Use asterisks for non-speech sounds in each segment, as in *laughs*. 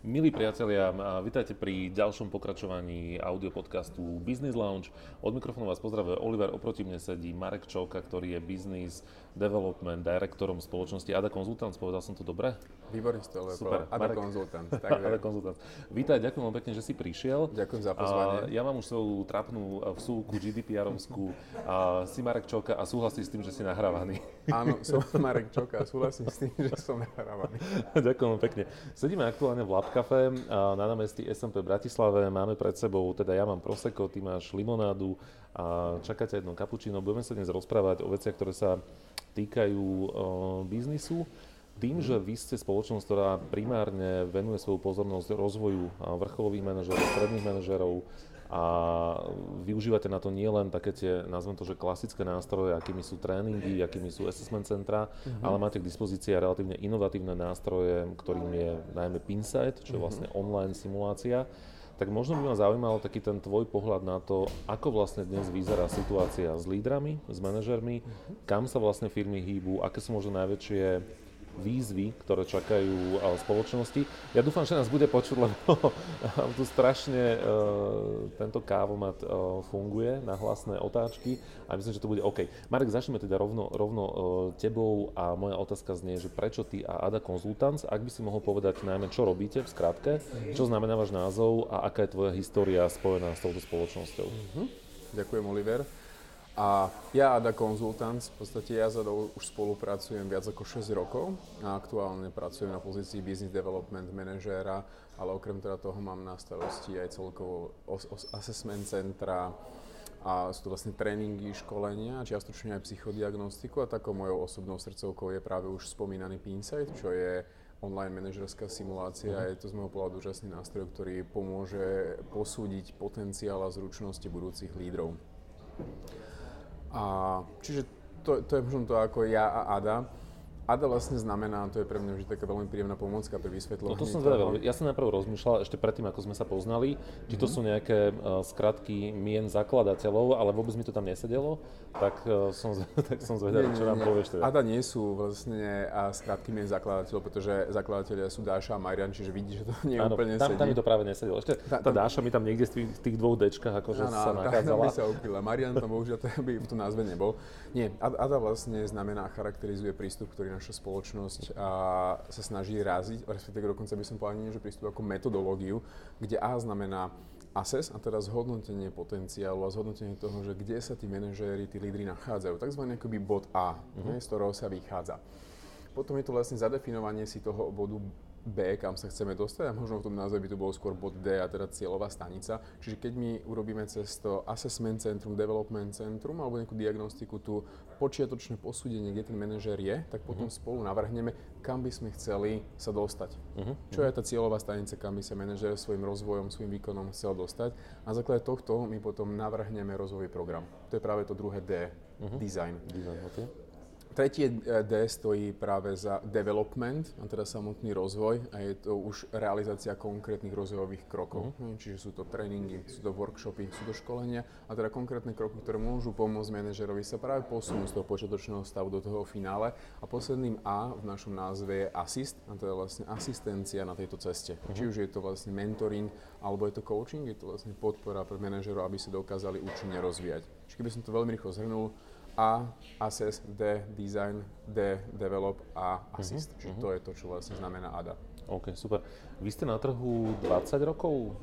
Milí priatelia, vítajte pri ďalšom pokračovaní audio podcastu Business Lounge. Od mikrofónu vás pozdravuje Oliver, oproti mne sedí Marek Čovka, ktorý je Business Development Directorom spoločnosti Ada Consultants. Povedal som to dobre? Výborne ste, Super. Ada Marek... Consultants. *laughs* Ada Consultants. Vítaj, ďakujem veľmi pekne, že si prišiel. Ďakujem za pozvanie. ja mám už svoju trápnu vsúku GDPR-ovskú. si Marek Čovka a súhlasím s tým, že si nahrávaný. Áno, *laughs* som Marek Čovka a súhlasím s tým, že som nahrávaný. ďakujem pekne. Sedíme aktuálne v Lab Cafe na námestí SMP Bratislave. Máme pred sebou, teda ja mám prosecco, ty máš limonádu a čakáte jedno kapučino. Budeme sa dnes rozprávať o veciach, ktoré sa týkajú biznisu. Tým, že vy ste spoločnosť, ktorá primárne venuje svoju pozornosť rozvoju vrcholových manažerov, stredných manažerov a využívate na to nielen také tie, nazvem to, že klasické nástroje, akými sú tréningy, akými sú assessment centra, uh-huh. ale máte k dispozícii aj relatívne inovatívne nástroje, ktorým je najmä Pinsight, čo je mhm. vlastne online simulácia. Tak možno by ma zaujímal taký ten tvoj pohľad na to, ako vlastne dnes vyzerá situácia s lídrami, s manažermi, uh-huh. kam sa vlastne firmy hýbu, aké sú možno najväčšie výzvy, ktoré čakajú spoločnosti. Ja dúfam, že nás bude počuť, lebo *laughs* tu strašne uh, tento kávomat uh, funguje na hlasné otáčky a myslím, že to bude OK. Marek, začneme teda rovno, rovno uh, tebou a moja otázka znie, že prečo ty a Ada Consultants, ak by si mohol povedať najmä, čo robíte v skratke, čo znamená váš názov a aká je tvoja história spojená s touto spoločnosťou. Uh-huh. Ďakujem, Oliver. A ja Ada Consultants, v podstate ja za už spolupracujem viac ako 6 rokov a aktuálne pracujem na pozícii Business Development manažéra, ale okrem teda toho mám na starosti aj celkovo os- os- assessment centra, a sú to vlastne tréningy, školenia, čiastočne aj psychodiagnostiku a takou mojou osobnou srdcovkou je práve už spomínaný Pinsight, čo je online manažerská simulácia. Uh-huh. Je to z môjho pohľadu úžasný nástroj, ktorý pomôže posúdiť potenciál a zručnosti budúcich lídrov. A, čiže to, to je možno to ako ja a Ada. ADA vlastne znamená, to je pre mňa vždy taká veľmi príjemná pomocka pri vysvetľovaní. No to som zvedavý. Ja som najprv rozmýšľal ešte predtým, ako sme sa poznali, či to mm-hmm. sú nejaké uh, skratky mien zakladateľov, ale vôbec mi to tam nesedelo, tak uh, som, *laughs* tak som zvedavý, čo nám povieš teda. ADA nie sú vlastne uh, skratky mien zakladateľov, pretože zakladatelia sú Dáša a Marian, čiže vidíš, že to *laughs* nie Áno, úplne tam, sedí. tam mi to práve nesedelo. Ešte tá, tá Dáša mi tam niekde v tých, tých dvoch dečkách akože áno, sa nachádzala. Áno, sa ukryla. Marian tam bohužiaľ by v tom názve nebol. Nie, ADA vlastne znamená, charakterizuje prístup, ktorý naša spoločnosť a, sa snaží raziť, respektíve dokonca by som povedal nie, že prístup ako metodológiu, kde A znamená assess a teraz zhodnotenie potenciálu a zhodnotenie toho, že kde sa tí manažéri, tí lídry nachádzajú. Takzvaný akoby bod A, uh-huh. z ktorého sa vychádza. Potom je to vlastne zadefinovanie si toho bodu B, kam sa chceme dostať a možno v tom názve by to bol skôr bod D a teda cieľová stanica. Čiže keď my urobíme cez to assessment centrum, development centrum alebo nejakú diagnostiku, tú počiatočné posúdenie, kde ten manažer je, tak potom uh-huh. spolu navrhneme, kam by sme chceli sa dostať. Uh-huh. Čo je tá cieľová stanica, kam by sa manažer svojim rozvojom, svojim výkonom chcel dostať. Na základe tohto my potom navrhneme rozvojový program. To je práve to druhé D, uh-huh. design. design okay. Tretie D stojí práve za development, a teda samotný rozvoj a je to už realizácia konkrétnych rozvojových krokov. Uh-huh. Čiže sú to tréningy, sú to workshopy, sú to školenia a teda konkrétne kroky, ktoré môžu pomôcť manažerovi sa práve posunúť z toho počiatočného stavu do toho finále. A posledným A v našom názve je assist, a teda vlastne asistencia na tejto ceste. Uh-huh. Či už je to vlastne mentoring, alebo je to coaching, je to vlastne podpora pre manažerov, aby sa dokázali účinne rozvíjať. Čiže keby som to veľmi rýchlo zhrnul, a Assess, D Design, D Develop a Assist. Uh-huh, Čiže uh-huh. to je to, čo vlastne znamená ADA. OK, super. Vy ste na trhu 20 rokov?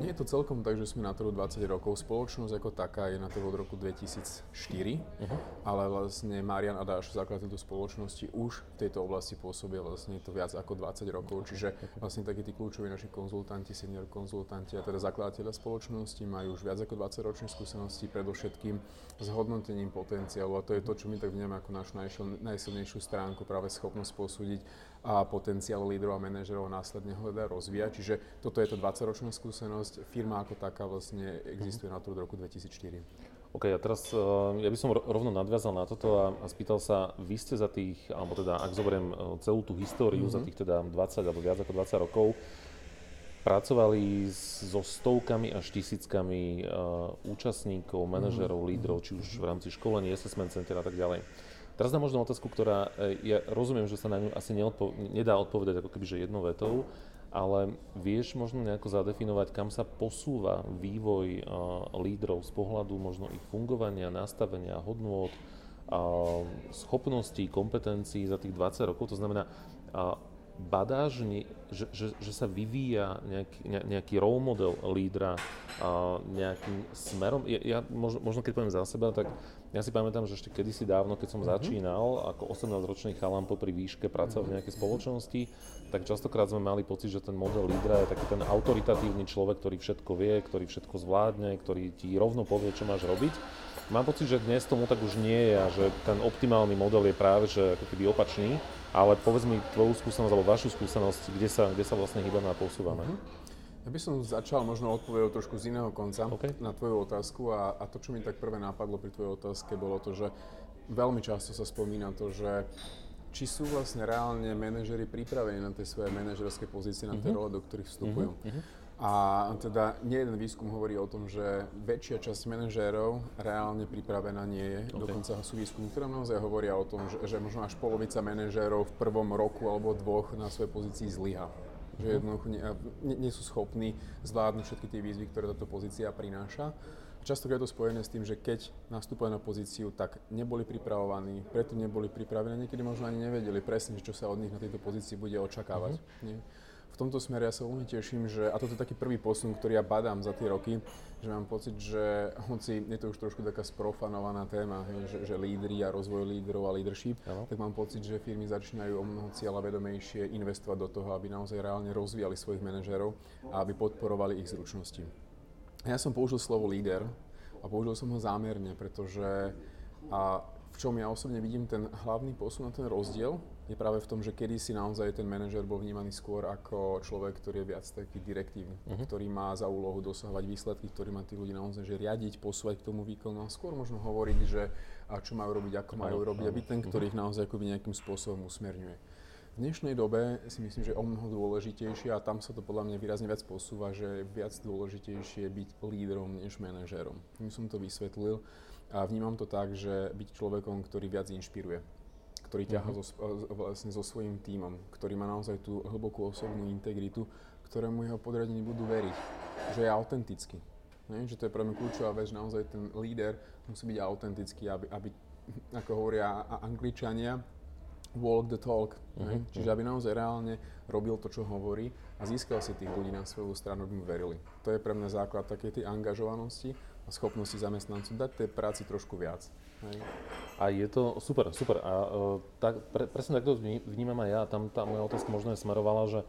Nie je to celkom tak, že sme na trhu 20 rokov. Spoločnosť ako taká je na trhu od roku 2004, uh-huh. ale vlastne Marian a Dáš, základ tejto spoločnosti, už v tejto oblasti pôsobia vlastne to viac ako 20 rokov. Čiže vlastne takí tí kľúčoví naši konzultanti, senior konzultanti a teda zakladateľa spoločnosti majú už viac ako 20 ročných skúseností, predovšetkým s hodnotením potenciálu a to je to, čo my tak vnímame ako našu najsilnejšiu stránku, práve schopnosť posúdiť a potenciál lídrov a manažerov následne ho teda rozvíjať. Čiže toto je to 20-ročná skúsenosť. Firma ako taká vlastne existuje na to od roku 2004. OK, a teraz uh, ja by som rovno nadviazal na toto a, a spýtal sa, vy ste za tých, alebo teda ak zoberiem uh, celú tú históriu mm-hmm. za tých teda 20 alebo viac ako 20 rokov, pracovali so stovkami až tisíckami uh, účastníkov, manažerov, mm-hmm. lídrov, či už v rámci školení, assessment center a tak ďalej. Teraz dám možno otázku, ktorá, e, ja rozumiem, že sa na ňu asi neodpo- nedá odpovedať ako keby, jednou vetou, ale vieš možno nejako zadefinovať, kam sa posúva vývoj lídrov z pohľadu možno ich fungovania, nastavenia, hodnôt, schopností, kompetencií za tých 20 rokov. To znamená, badáš, že, že, že sa vyvíja nejaký, nejaký role model lídra nejakým smerom. Ja, ja možno, možno keď poviem za seba, tak ja si pamätám, že ešte kedysi dávno, keď som mm-hmm. začínal ako 18-ročný chalan popri výške pracovať v nejakej spoločnosti, tak častokrát sme mali pocit, že ten model lídra je taký ten autoritatívny človek, ktorý všetko vie, ktorý všetko zvládne, ktorý ti rovno povie, čo máš robiť. Mám pocit, že dnes tomu tak už nie je a že ten optimálny model je práve že ako keby opačný, ale povedz mi tvoju skúsenosť alebo vašu skúsenosť, kde sa, kde sa vlastne hýbame a posúvame. Mm-hmm. Ja by som začal možno odpovedať trošku z iného konca okay. na tvoju otázku a, a to, čo mi tak prvé napadlo pri tvojej otázke, bolo to, že veľmi často sa spomína to, že či sú vlastne reálne manažery pripravení na tie svoje manažerské pozície, na tie uh-huh. role, do ktorých vstupujú. Uh-huh. A teda nie jeden výskum hovorí o tom, že väčšia časť manažérov reálne pripravená nie je. Okay. Dokonca sú výskumy, ktoré naozaj hovoria o tom, že, že možno až polovica manažérov v prvom roku alebo dvoch na svojej pozícii zlyha že jednoducho nie, nie, sú schopní zvládnuť všetky tie výzvy, ktoré táto pozícia prináša. Často je to spojené s tým, že keď nastupujú na pozíciu, tak neboli pripravovaní, preto neboli pripravení, niekedy možno ani nevedeli presne, čo sa od nich na tejto pozícii bude očakávať. Uh-huh. Nie? V tomto smere ja sa veľmi teším, že, a toto je taký prvý posun, ktorý ja badám za tie roky, že mám pocit, že hoci je to už trošku taká sprofanovaná téma, že, že lídry a rozvoj lídrov a leadership, ano. tak mám pocit, že firmy začínajú o mnoho cieľa vedomejšie investovať do toho, aby naozaj reálne rozvíjali svojich manažerov a aby podporovali ich zručnosti. Ja som použil slovo líder a použil som ho zámerne, pretože a v čom ja osobne vidím ten hlavný posun a ten rozdiel, je práve v tom, že kedy si naozaj ten manažer bol vnímaný skôr ako človek, ktorý je viac taký direktívny, uh-huh. ktorý má za úlohu dosahovať výsledky, ktorý má tých ľudí naozaj že riadiť, posúvať k tomu výkonu a skôr možno hovoriť, že a čo majú robiť, ako majú robiť a byť ten, ktorý ich mhm. naozaj akoby nejakým spôsobom usmerňuje. V dnešnej dobe si myslím, že je o mnoho dôležitejšie a tam sa to podľa mňa výrazne viac posúva, že je viac dôležitejšie byť lídrom než manažérom. Tým som to vysvetlil a vnímam to tak, že byť človekom, ktorý viac inšpiruje ktorý ťaha uh-huh. so, vlastne so svojím tímom, ktorý má naozaj tú hlbokú osobnú integritu, ktorému jeho podriadení budú veriť, že je autentický. Ne? Že to je pre mňa kľúčová vec, že naozaj ten líder musí byť autentický, aby, aby *laughs* ako hovoria angličania, walk the talk. Uh-huh. Čiže aby naozaj reálne robil to, čo hovorí a získal si tých ľudí na svoju stranu, aby mu verili. To je pre mňa základ takej tej angažovanosti schopnosti zamestnancu dať tej práci trošku viac. Hej. A je to super, super. A uh, tak, pre, presne takto vnímam aj ja. Tam tá moja otázka možno je smerovala, že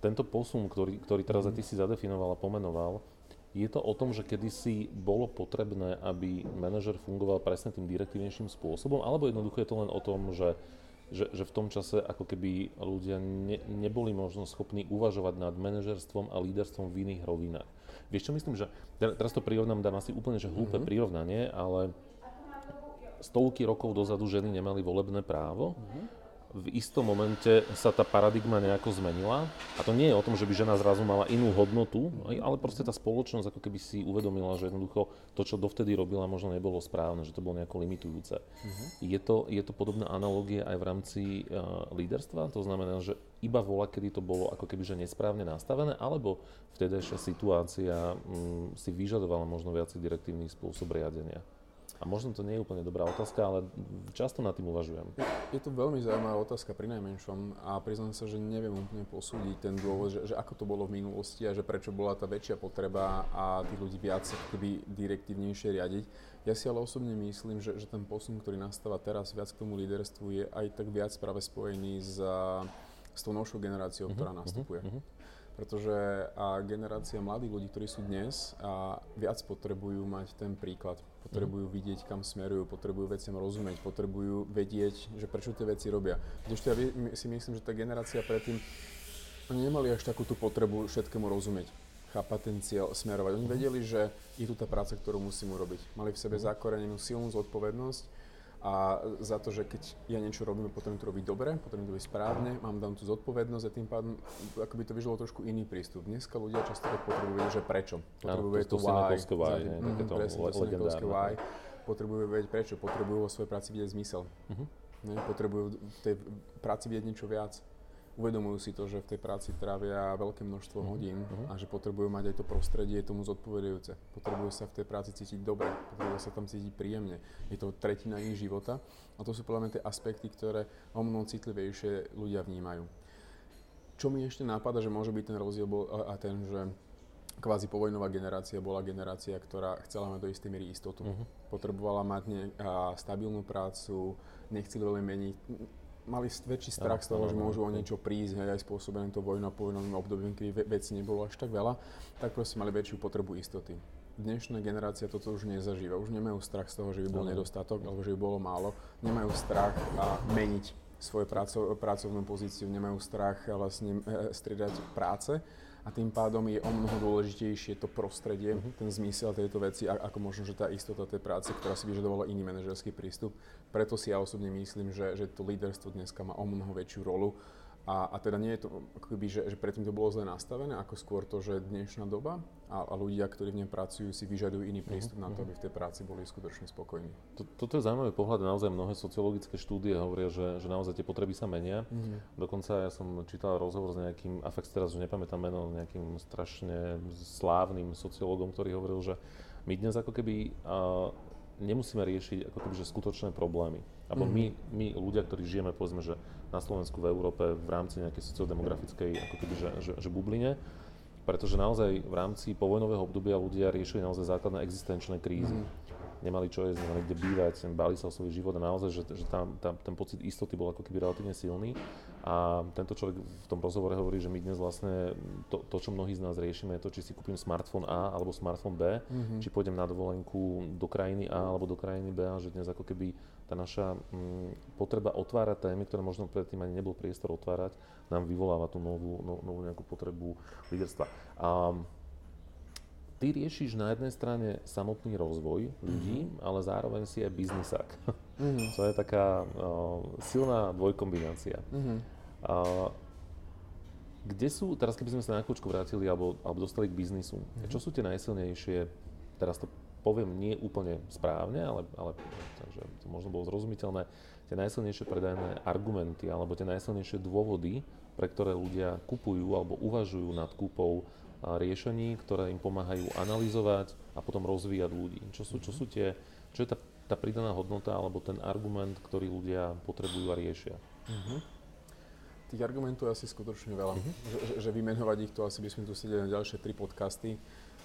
tento posun, ktorý, ktorý teraz aj ty si zadefinoval a pomenoval, je to o tom, že kedysi bolo potrebné, aby manažer fungoval presne tým direktívnejším spôsobom, alebo jednoducho je to len o tom, že, že, že v tom čase ako keby ľudia ne, neboli možno schopní uvažovať nad manažerstvom a líderstvom v iných rovinách. Vieš čo myslím, že teraz to prirovnám, dám asi úplne že hlúpe mm-hmm. prirovnanie, ale stovky rokov dozadu ženy nemali volebné právo. Mm-hmm. V istom momente sa tá paradigma nejako zmenila. A to nie je o tom, že by žena zrazu mala inú hodnotu, ale proste tá spoločnosť ako keby si uvedomila, že jednoducho to, čo dovtedy robila, možno nebolo správne, že to bolo nejako limitujúce. Mm-hmm. Je, to, je to podobná analogie aj v rámci uh, líderstva? To znamená, že iba vola, kedy to bolo ako keby že nesprávne nastavené, alebo vtedajšia situácia um, si vyžadovala možno viac direktívny spôsob riadenia? A možno to nie je úplne dobrá otázka, ale často nad tým uvažujem. Je to veľmi zaujímavá otázka pri najmenšom a priznám sa, že neviem úplne posúdiť ten dôvod, že, že ako to bolo v minulosti a že prečo bola tá väčšia potreba a tých ľudí viac keby direktívnejšie riadiť. Ja si ale osobne myslím, že, že ten posun, ktorý nastáva teraz viac k tomu líderstvu, je aj tak viac práve spojený s, s tou novšou generáciou, uh-huh, ktorá nastupuje. Uh-huh pretože a generácia mladých ľudí, ktorí sú dnes, a viac potrebujú mať ten príklad. Potrebujú mhm. vidieť, kam smerujú, potrebujú veciam rozumieť, potrebujú vedieť, že prečo tie veci robia. Ešte ja si myslím, že tá generácia predtým, oni nemali až takú tú potrebu všetkému rozumieť chápať ten cieľ, smerovať. Oni mhm. vedeli, že je tu tá práca, ktorú musím urobiť. Mali v sebe mhm. zakorenenú silnú zodpovednosť a za to, že keď ja niečo robím, potrebujem to robiť dobre, potrebujem to robiť správne, mám tam tú zodpovednosť a tým pádom ako by to vyžilo trošku iný prístup. Dneska ľudia často potrebujú vedieť, že prečo. Potrebujú vedieť to, to why. why, nie, mm, takéto presne, to why. Potrebujú vedieť prečo, potrebujú vo svojej práci vidieť zmysel. Uh-huh. Ne, potrebujú v tej práci vidieť niečo viac. Uvedomujú si to, že v tej práci trávia veľké množstvo uh-huh. hodín uh-huh. a že potrebujú mať aj to prostredie tomu zodpovedajúce. Potrebujú sa v tej práci cítiť dobre, potrebujú sa tam cítiť príjemne. Je to tretina ich života a to sú podľa mňa tie aspekty, ktoré o mnoho citlivejšie ľudia vnímajú. Čo mi ešte nápada, že môže byť ten rozdiel bol a ten, že kvázi povojnová generácia bola generácia, ktorá chcela mať do istej miery istotu. Uh-huh. Potrebovala mať ne, a, stabilnú prácu, nechceli veľmi meniť mali väčší strach z toho, že môžu o niečo prísť, hej, aj spôsobené to vojnou a povojnovým obdobím, kedy veci nebolo až tak veľa, tak proste mali väčšiu potrebu istoty. Dnešná generácia toto už nezažíva. Už nemajú strach z toho, že by bol nedostatok alebo že by bolo málo. Nemajú strach a meniť svoju pracovnú pozíciu, nemajú strach vlastne e, striedať práce a tým pádom je o mnoho dôležitejšie to prostredie, uh-huh. ten zmysel tejto veci, ako možno, že tá istota tej práce, ktorá si vyžadovala iný manažerský prístup. Preto si ja osobne myslím, že, že to líderstvo dneska má o mnoho väčšiu rolu a, a teda nie je to, ako keby, že, že predtým to bolo zle nastavené, ako skôr to, že dnešná doba a, a ľudia, ktorí v nej pracujú, si vyžadujú iný prístup uh-huh. na to, mhm. aby v tej práci boli skutočne spokojní. Toto je zaujímavý pohľad, naozaj mnohé sociologické štúdie hovoria, že, že naozaj tie potreby sa menia. Uh-huh. Dokonca ja som čítal rozhovor s nejakým, a fakt teraz už nepamätám meno, nejakým strašne slávnym sociológom, ktorý hovoril, že my dnes ako keby uh, nemusíme riešiť ako keby, že skutočné problémy. Alebo mm-hmm. my, my ľudia, ktorí žijeme povedzme, že na Slovensku, v Európe, v rámci nejakej sociodemografickej ako keby, že, že, že bubline, pretože naozaj v rámci povojnového obdobia ľudia riešili naozaj základné existenčné krízy. Mm-hmm nemali čo jesť, nemali kde bývať, báli sa o svoj život a naozaj, že, že tam, tam, ten pocit istoty bol ako keby relatívne silný. A tento človek v tom rozhovore hovorí, že my dnes vlastne to, to čo mnohí z nás riešime, je to, či si kúpim smartfón A alebo smartfón B, mm-hmm. či pôjdem na dovolenku do krajiny A alebo do krajiny B a že dnes ako keby tá naša mm, potreba otvárať témy, ktoré možno predtým ani nebol priestor otvárať, nám vyvoláva tú novú, no, novú nejakú potrebu líderstva. A, ty riešiš na jednej strane samotný rozvoj ľudí, mm-hmm. ale zároveň si aj biznisák. Mm-hmm. *laughs* To je taká uh, silná dvojkombinácia. Mm-hmm. Uh, kde sú, teraz keby sme sa na chvíľučku vrátili alebo, alebo dostali k biznisu, mm-hmm. čo sú tie najsilnejšie, teraz to poviem nie úplne správne, ale, ale takže to možno bolo zrozumiteľné, tie najsilnejšie predajné argumenty alebo tie najsilnejšie dôvody, pre ktoré ľudia kupujú alebo uvažujú nad kúpou riešení, ktoré im pomáhajú analyzovať a potom rozvíjať ľudí. Čo sú, čo sú tie, čo je tá, tá pridaná hodnota alebo ten argument, ktorý ľudia potrebujú a riešia? Uh-huh. Tých argumentov je asi skutočne veľa. Uh-huh. Že, že, že vymenovať ich to asi by sme tu sedeli na ďalšie tri podcasty.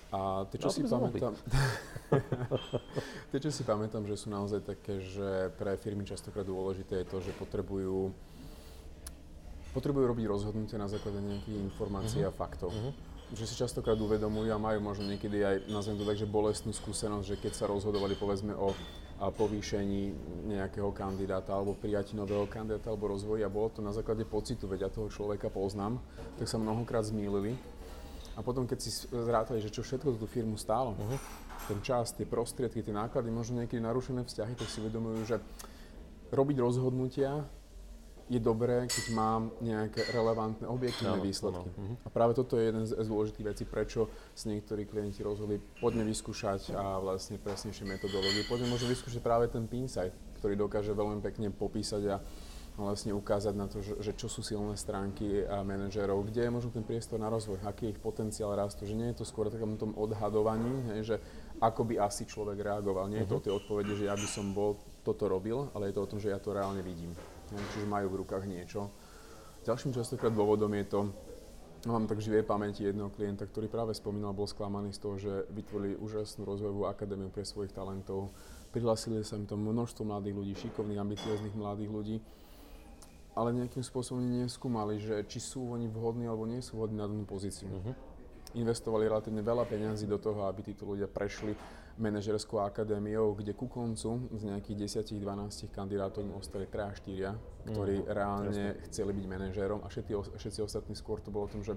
A tie, čo, no, si pamätám, *laughs* tie, čo si pamätám, že sú naozaj také, že pre firmy častokrát dôležité je to, že potrebujú potrebujú robiť rozhodnutia na základe nejakých informácií uh-huh. a faktov. Uh-huh že si častokrát uvedomujú a majú možno niekedy aj, nazvem to tak, že bolestnú skúsenosť, že keď sa rozhodovali povedzme o a povýšení nejakého kandidáta alebo prijati nového kandidáta alebo rozvoji a bolo to na základe pocitu, veď ja toho človeka poznám, tak sa mnohokrát zmýlili. A potom, keď si zrátali, že čo všetko tú firmu stálo, uh-huh. ten čas, tie prostriedky, tie náklady, možno niekedy narušené vzťahy, tak si uvedomujú, že robiť rozhodnutia je dobré, keď mám nejaké relevantné objektívne no, výsledky. No, no. A práve toto je jeden z, z dôležitých vecí, prečo si niektorí klienti rozhodli, poďme vyskúšať a vlastne presnejšie metodológie. Poďme možno vyskúšať práve ten Pinside, ktorý dokáže veľmi pekne popísať a vlastne ukázať na to, že, že čo sú silné stránky a manažerov, kde je možno ten priestor na rozvoj, aký je ich potenciál rastu, že nie je to skôr takom tom odhadovaní, hej, že ako by asi človek reagoval. Nie je to o tej odpovede, že ja by som bol toto robil, ale je to o tom, že ja to reálne vidím čiže majú v rukách niečo. Ďalším častokrát dôvodom je to, mám tak živej pamäti jedného klienta, ktorý práve spomínal, bol sklamaný z toho, že vytvorili úžasnú rozvojovú akadémiu pre svojich talentov. Prihlásili sa im to množstvo mladých ľudí, šikovných, ambicióznych mladých ľudí, ale nejakým spôsobom neskúmali, že či sú oni vhodní alebo nie sú vhodní na danú pozíciu. Uh-huh. Investovali relatívne veľa peňazí do toho, aby títo ľudia prešli manažerskou akadémiou, kde ku koncu z nejakých 10-12 kandidátov im ostali 3 a 4, ktorí mm, reálne jasne. chceli byť manažérom a všetci, všetci ostatní skôr to bolo o tom, že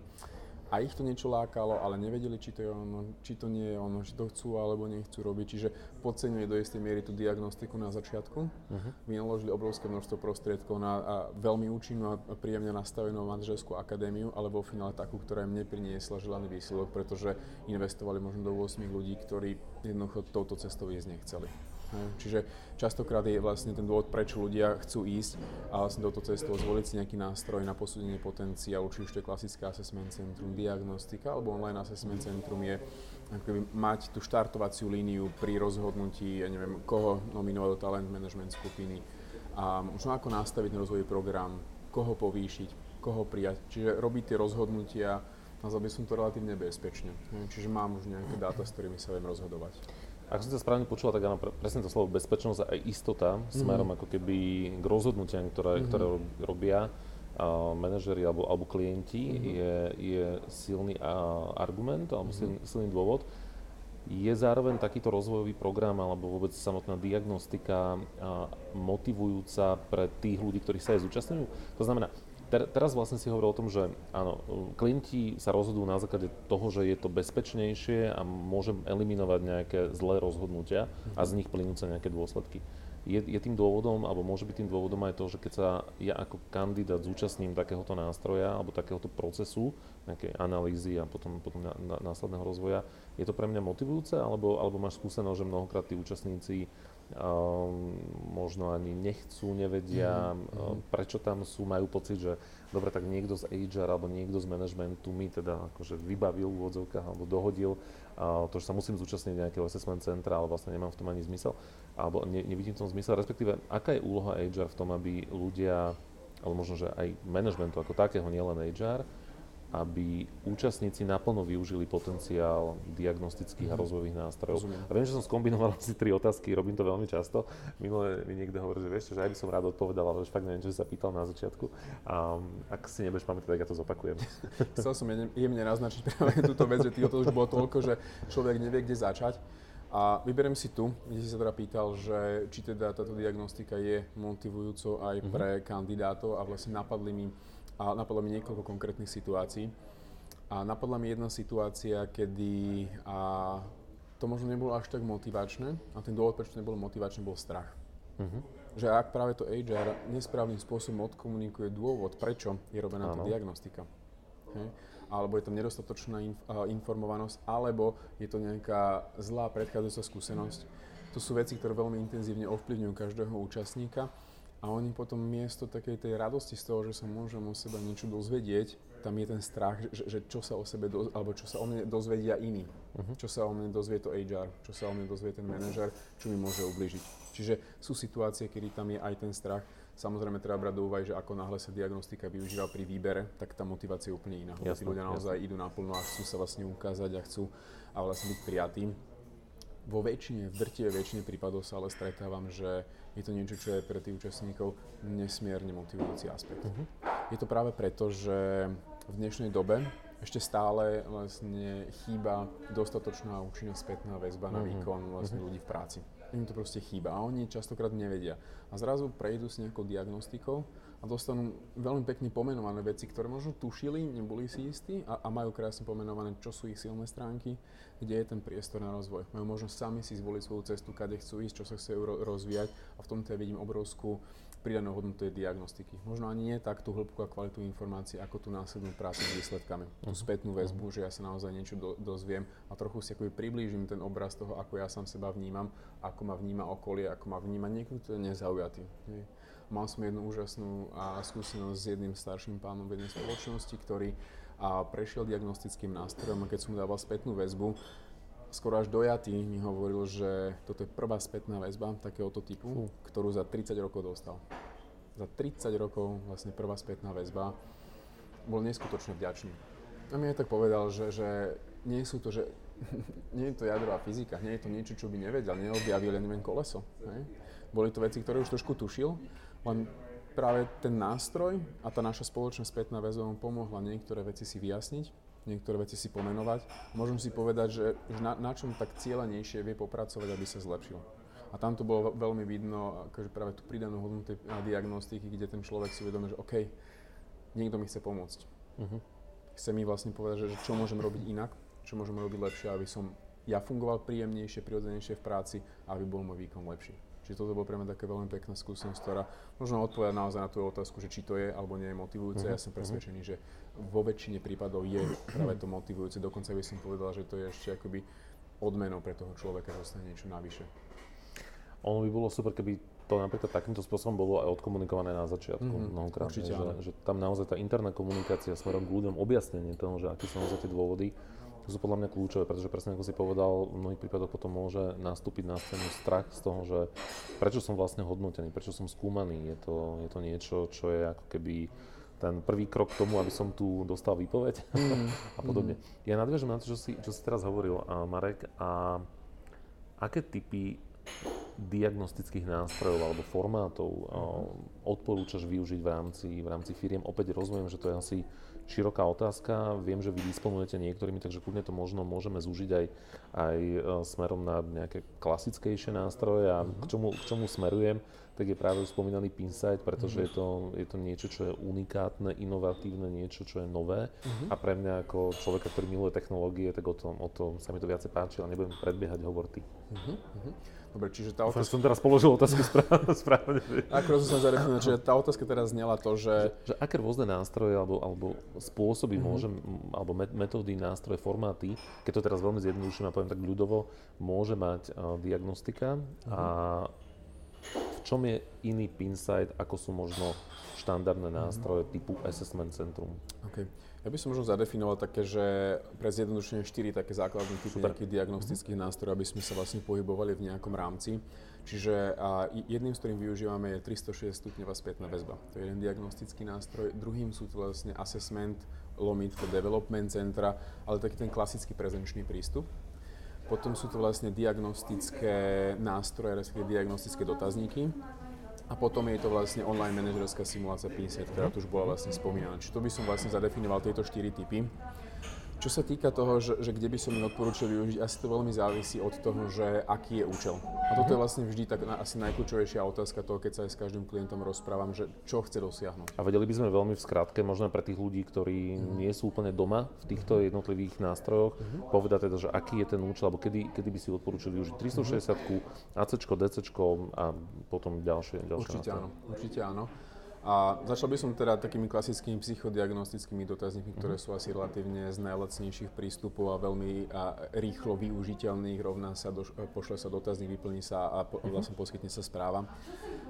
a ich to niečo lákalo, ale nevedeli, či to je ono, či to nie je ono, či to chcú alebo nechcú robiť. Čiže podceňuje do istej miery tú diagnostiku na začiatku. Uh-huh. Vynaložili obrovské množstvo prostriedkov na a veľmi účinnú a príjemne nastavenú manažerskú akadémiu, ale vo finále takú, ktorá im nepriniesla želaný výsledok, pretože investovali možno do 8 ľudí, ktorí jednoducho touto cestou ísť nechceli. Čiže častokrát je vlastne ten dôvod, prečo ľudia chcú ísť a vlastne touto cestou zvoliť si nejaký nástroj na posúdenie potenciálu, či už to je klasické assessment centrum, diagnostika alebo online assessment centrum je akoby mať tú štartovaciu líniu pri rozhodnutí, ja neviem, koho nominovať do talent management skupiny a možno ako nastaviť ten rozvojový program, koho povýšiť, koho prijať. Čiže robiť tie rozhodnutia, nazval by som to relatívne bezpečne. Čiže mám už nejaké dáta, s ktorými sa viem rozhodovať. Ak som sa správne počula, tak áno, presne to slovo bezpečnosť a istota mm. smerom ako keby k rozhodnutiam, ktoré, mm. ktoré robia uh, manažeri alebo, alebo klienti, mm. je, je silný uh, argument alebo mm. silný, silný dôvod. Je zároveň takýto rozvojový program alebo vôbec samotná diagnostika motivujúca pre tých ľudí, ktorí sa aj zúčastňujú? To znamená, ter, teraz vlastne si hovoril o tom, že áno, klienti sa rozhodujú na základe toho, že je to bezpečnejšie a môžem eliminovať nejaké zlé rozhodnutia a z nich plynúce nejaké dôsledky. Je, je tým dôvodom, alebo môže byť tým dôvodom aj to, že keď sa ja ako kandidát zúčastním takéhoto nástroja alebo takéhoto procesu, nejakej analýzy a potom, potom následného rozvoja, je to pre mňa motivujúce, alebo, alebo máš skúsenosť, že mnohokrát tí účastníci Ehm, možno ani nechcú, nevedia, mm-hmm. prečo tam sú, majú pocit, že dobre, tak niekto z HR alebo niekto z managementu mi teda akože vybavil v úvodzovkách alebo dohodil uh, to, že sa musím zúčastniť nejakého assessment centra, ale vlastne nemám v tom ani zmysel, alebo ne, nevidím v tom zmysel, respektíve aká je úloha HR v tom, aby ľudia, alebo možno, že aj managementu ako takého, nielen HR, aby účastníci naplno využili potenciál diagnostických a mhm. rozvojových nástrojov. Rozumiem. A viem, že som skombinoval *laughs* asi tri otázky, robím to veľmi často. Minule mi niekto hovorí, že vieš, že aj by som rád odpovedal, ale už fakt neviem, čo sa pýtal na začiatku. A ak si nebudeš pamätať, tak ja to zopakujem. *laughs* Chcel som jemne naznačiť práve túto vec, že to už bolo toľko, že človek nevie, kde začať. A vyberiem si tu, kde si sa teda pýtal, že či teda táto diagnostika je motivujúco aj mm-hmm. pre kandidátov a vlastne napadli mi a napadlo mi niekoľko konkrétnych situácií. A napadla mi jedna situácia, kedy a to možno nebolo až tak motivačné a ten dôvod, prečo to nebolo motivačné, bol strach. Uh-huh. Že ak práve to HR nesprávnym spôsobom odkomunikuje dôvod, prečo je robená tá diagnostika. Hej? Alebo je to nedostatočná inf- informovanosť, alebo je to nejaká zlá predchádzajúca skúsenosť. To sú veci, ktoré veľmi intenzívne ovplyvňujú každého účastníka a oni potom miesto takej tej radosti z toho, že sa môžem o sebe niečo dozvedieť, tam je ten strach, že, že čo sa o sebe, do, alebo čo sa o mne dozvedia iní. Uh-huh. Čo sa o mne dozvie to HR, čo sa o mne dozvie ten manažer, čo mi môže ubližiť. Čiže sú situácie, kedy tam je aj ten strach. Samozrejme treba brať do úvahy, že ako náhle sa diagnostika využíva pri výbere, tak tá motivácia je úplne iná. Jasne, tí ľudia naozaj jasne. idú naplno a chcú sa vlastne ukázať a chcú a vlastne byť prijatým. Vo väčšine, v drtivej väčšine prípadov sa ale stretávam, že je to niečo, čo je pre tých účastníkov nesmierne motivujúci aspekt. Uh-huh. Je to práve preto, že v dnešnej dobe ešte stále vlastne chýba dostatočná účinná spätná väzba na mhm. výkon vlastne uh-huh. ľudí v práci. Im to proste chýba a oni častokrát nevedia. A zrazu prejdú s nejakou diagnostikou a dostanú veľmi pekne pomenované veci, ktoré možno tušili, neboli si istí a, a majú krásne pomenované, čo sú ich silné stránky, kde je ten priestor na rozvoj. Majú možnosť sami si zvoliť svoju cestu, kade chcú ísť, čo sa chcú ro- rozvíjať a v tomto ja vidím obrovskú pridanú hodnotu tej diagnostiky. Možno ani nie tak tú hĺbku a kvalitu informácií, ako tú následnú prácu s výsledkami. Tú mhm. spätnú väzbu, že ja sa naozaj niečo do, dozviem a trochu si akoby priblížim ten obraz toho, ako ja sám seba vnímam, ako ma vníma okolie, ako ma vníma niekto, kto je nezaujatý. Mal som jednu úžasnú a skúsenosť s jedným starším pánom v jednej spoločnosti, ktorý a prešiel diagnostickým nástrojom a keď som mu dával spätnú väzbu, skoro až dojatý mi hovoril, že toto je prvá spätná väzba takéhoto typu, ktorú za 30 rokov dostal. Za 30 rokov vlastne prvá spätná väzba. Bol neskutočne vďačný. A mi aj tak povedal, že, že nie sú to, že *laughs* nie je to jadrová fyzika, nie je to niečo, čo by nevedel, neobjavil, ja neviem, koleso. Hej? Boli to veci, ktoré už trošku tušil, len práve ten nástroj a tá naša spoločná spätná väzba pomohla niektoré veci si vyjasniť, niektoré veci si pomenovať. Môžem si povedať, že, na, na čom tak cieľenejšie vie popracovať, aby sa zlepšil. A tam to bolo veľmi vidno, akože práve tú pridanú hodnotu diagnostiky, kde ten človek si uvedomí, že OK, niekto mi chce pomôcť. Uh-huh. Chce mi vlastne povedať, že, že čo môžem robiť inak, čo môžem robiť lepšie, aby som ja fungoval príjemnejšie, prirodzenejšie v práci a aby bol môj výkon lepší. Čiže toto bolo pre mňa také veľmi pekná skúsenosť, ktorá možno odpovedať naozaj na tú otázku, že či to je alebo nie je motivujúce. Uh-huh. Ja som presvedčený, že vo väčšine prípadov je práve to motivujúce. Dokonca by som povedal, že to je ešte akoby odmenou pre toho človeka, že dostane niečo navyše. ono by bolo super, keby to napríklad takýmto spôsobom bolo aj odkomunikované na začiatku mm-hmm, mnohokrát. Určite, že, že tam naozaj tá interná komunikácia smerom k ľuďom, objasnenie toho, že aké sú naozaj tie dôvody, to sú podľa mňa kľúčové, pretože presne ako si povedal, v mnohých prípadoch potom môže nastúpiť na scénu strach z toho, že prečo som vlastne hodnotený, prečo som skúmaný. Je to, je to niečo, čo je ako keby ten prvý krok k tomu, aby som tu dostal výpoveď *laughs* mm. a podobne. Mm. Ja nadviažem na to, čo si, čo si teraz hovoril, a Marek, a aké typy diagnostických nástrojov alebo formátov mm. odporúčaš využiť v rámci, v rámci firiem? Opäť rozumiem, že to je asi široká otázka. Viem, že vy disponujete niektorými, takže kľudne to možno môžeme zúžiť aj, aj e, smerom na nejaké klasickejšie nástroje a k čomu, k čomu smerujem, tak je práve spomínaný Pinsight, pretože je, to, je to niečo, čo je unikátne, inovatívne, niečo, čo je nové a pre mňa ako človeka, ktorý miluje technológie, tak o tom, o tom sa mi to viacej páči, ale nebudem predbiehať, hovor ty. Uh-huh. Dobre, čiže tá otázka... som teraz položil otázku *laughs* správne. Ako som zareagoval, čiže tá otázka teraz znela to, že... že... Že aké rôzne nástroje alebo, alebo spôsoby mm-hmm. môžem, alebo metódy, nástroje, formáty, keď to teraz veľmi zjednoduším a poviem tak ľudovo, môže mať uh, diagnostika mm-hmm. a v čom je iný Pinsight, ako sú možno štandardné nástroje mm-hmm. typu Assessment Centrum? Okay. Ja by som možno zadefinoval také, že pre zjednodušenie 4 také základné typy nejakých diagnostických mm-hmm. nástrojov, aby sme sa vlastne pohybovali v nejakom rámci. Čiže a jedným, z ktorým využívame, je 360 stupňová spätná väzba. To je jeden diagnostický nástroj. Druhým sú to vlastne assessment, lomitko, development centra, ale taký ten klasický prezenčný prístup. Potom sú to vlastne diagnostické nástroje, respektíve diagnostické dotazníky a potom je to vlastne online manažerská simulácia PINSET, ktorá tu už bola vlastne spomínaná. Čiže to by som vlastne zadefinoval tieto štyri typy. Čo sa týka toho, že, že kde by som ich odporúčal využiť, asi to veľmi závisí od toho, že aký je účel. A toto je mhm. vlastne vždy tak asi najkľúčovejšia otázka toho, keď sa aj s každým klientom rozprávam, že čo chce dosiahnuť. A vedeli by sme veľmi v skratke, možno pre tých ľudí, ktorí mm. nie sú úplne doma v týchto jednotlivých nástrojoch, mm. povedať teda, že aký je ten účel, alebo kedy, kedy by si odporúčali využiť 360, mm. AC, DC a potom ďalšie, ďalšie Určite nástroje. áno, určite áno. A začal by som teda takými klasickými psychodiagnostickými dotazníkmi, ktoré mhm. sú asi relatívne z najlacnejších prístupov a veľmi a rýchlo využiteľných. Rovná sa, do, pošle sa dotazník, vyplní sa a po, mhm. vlastne poskytne sa správa.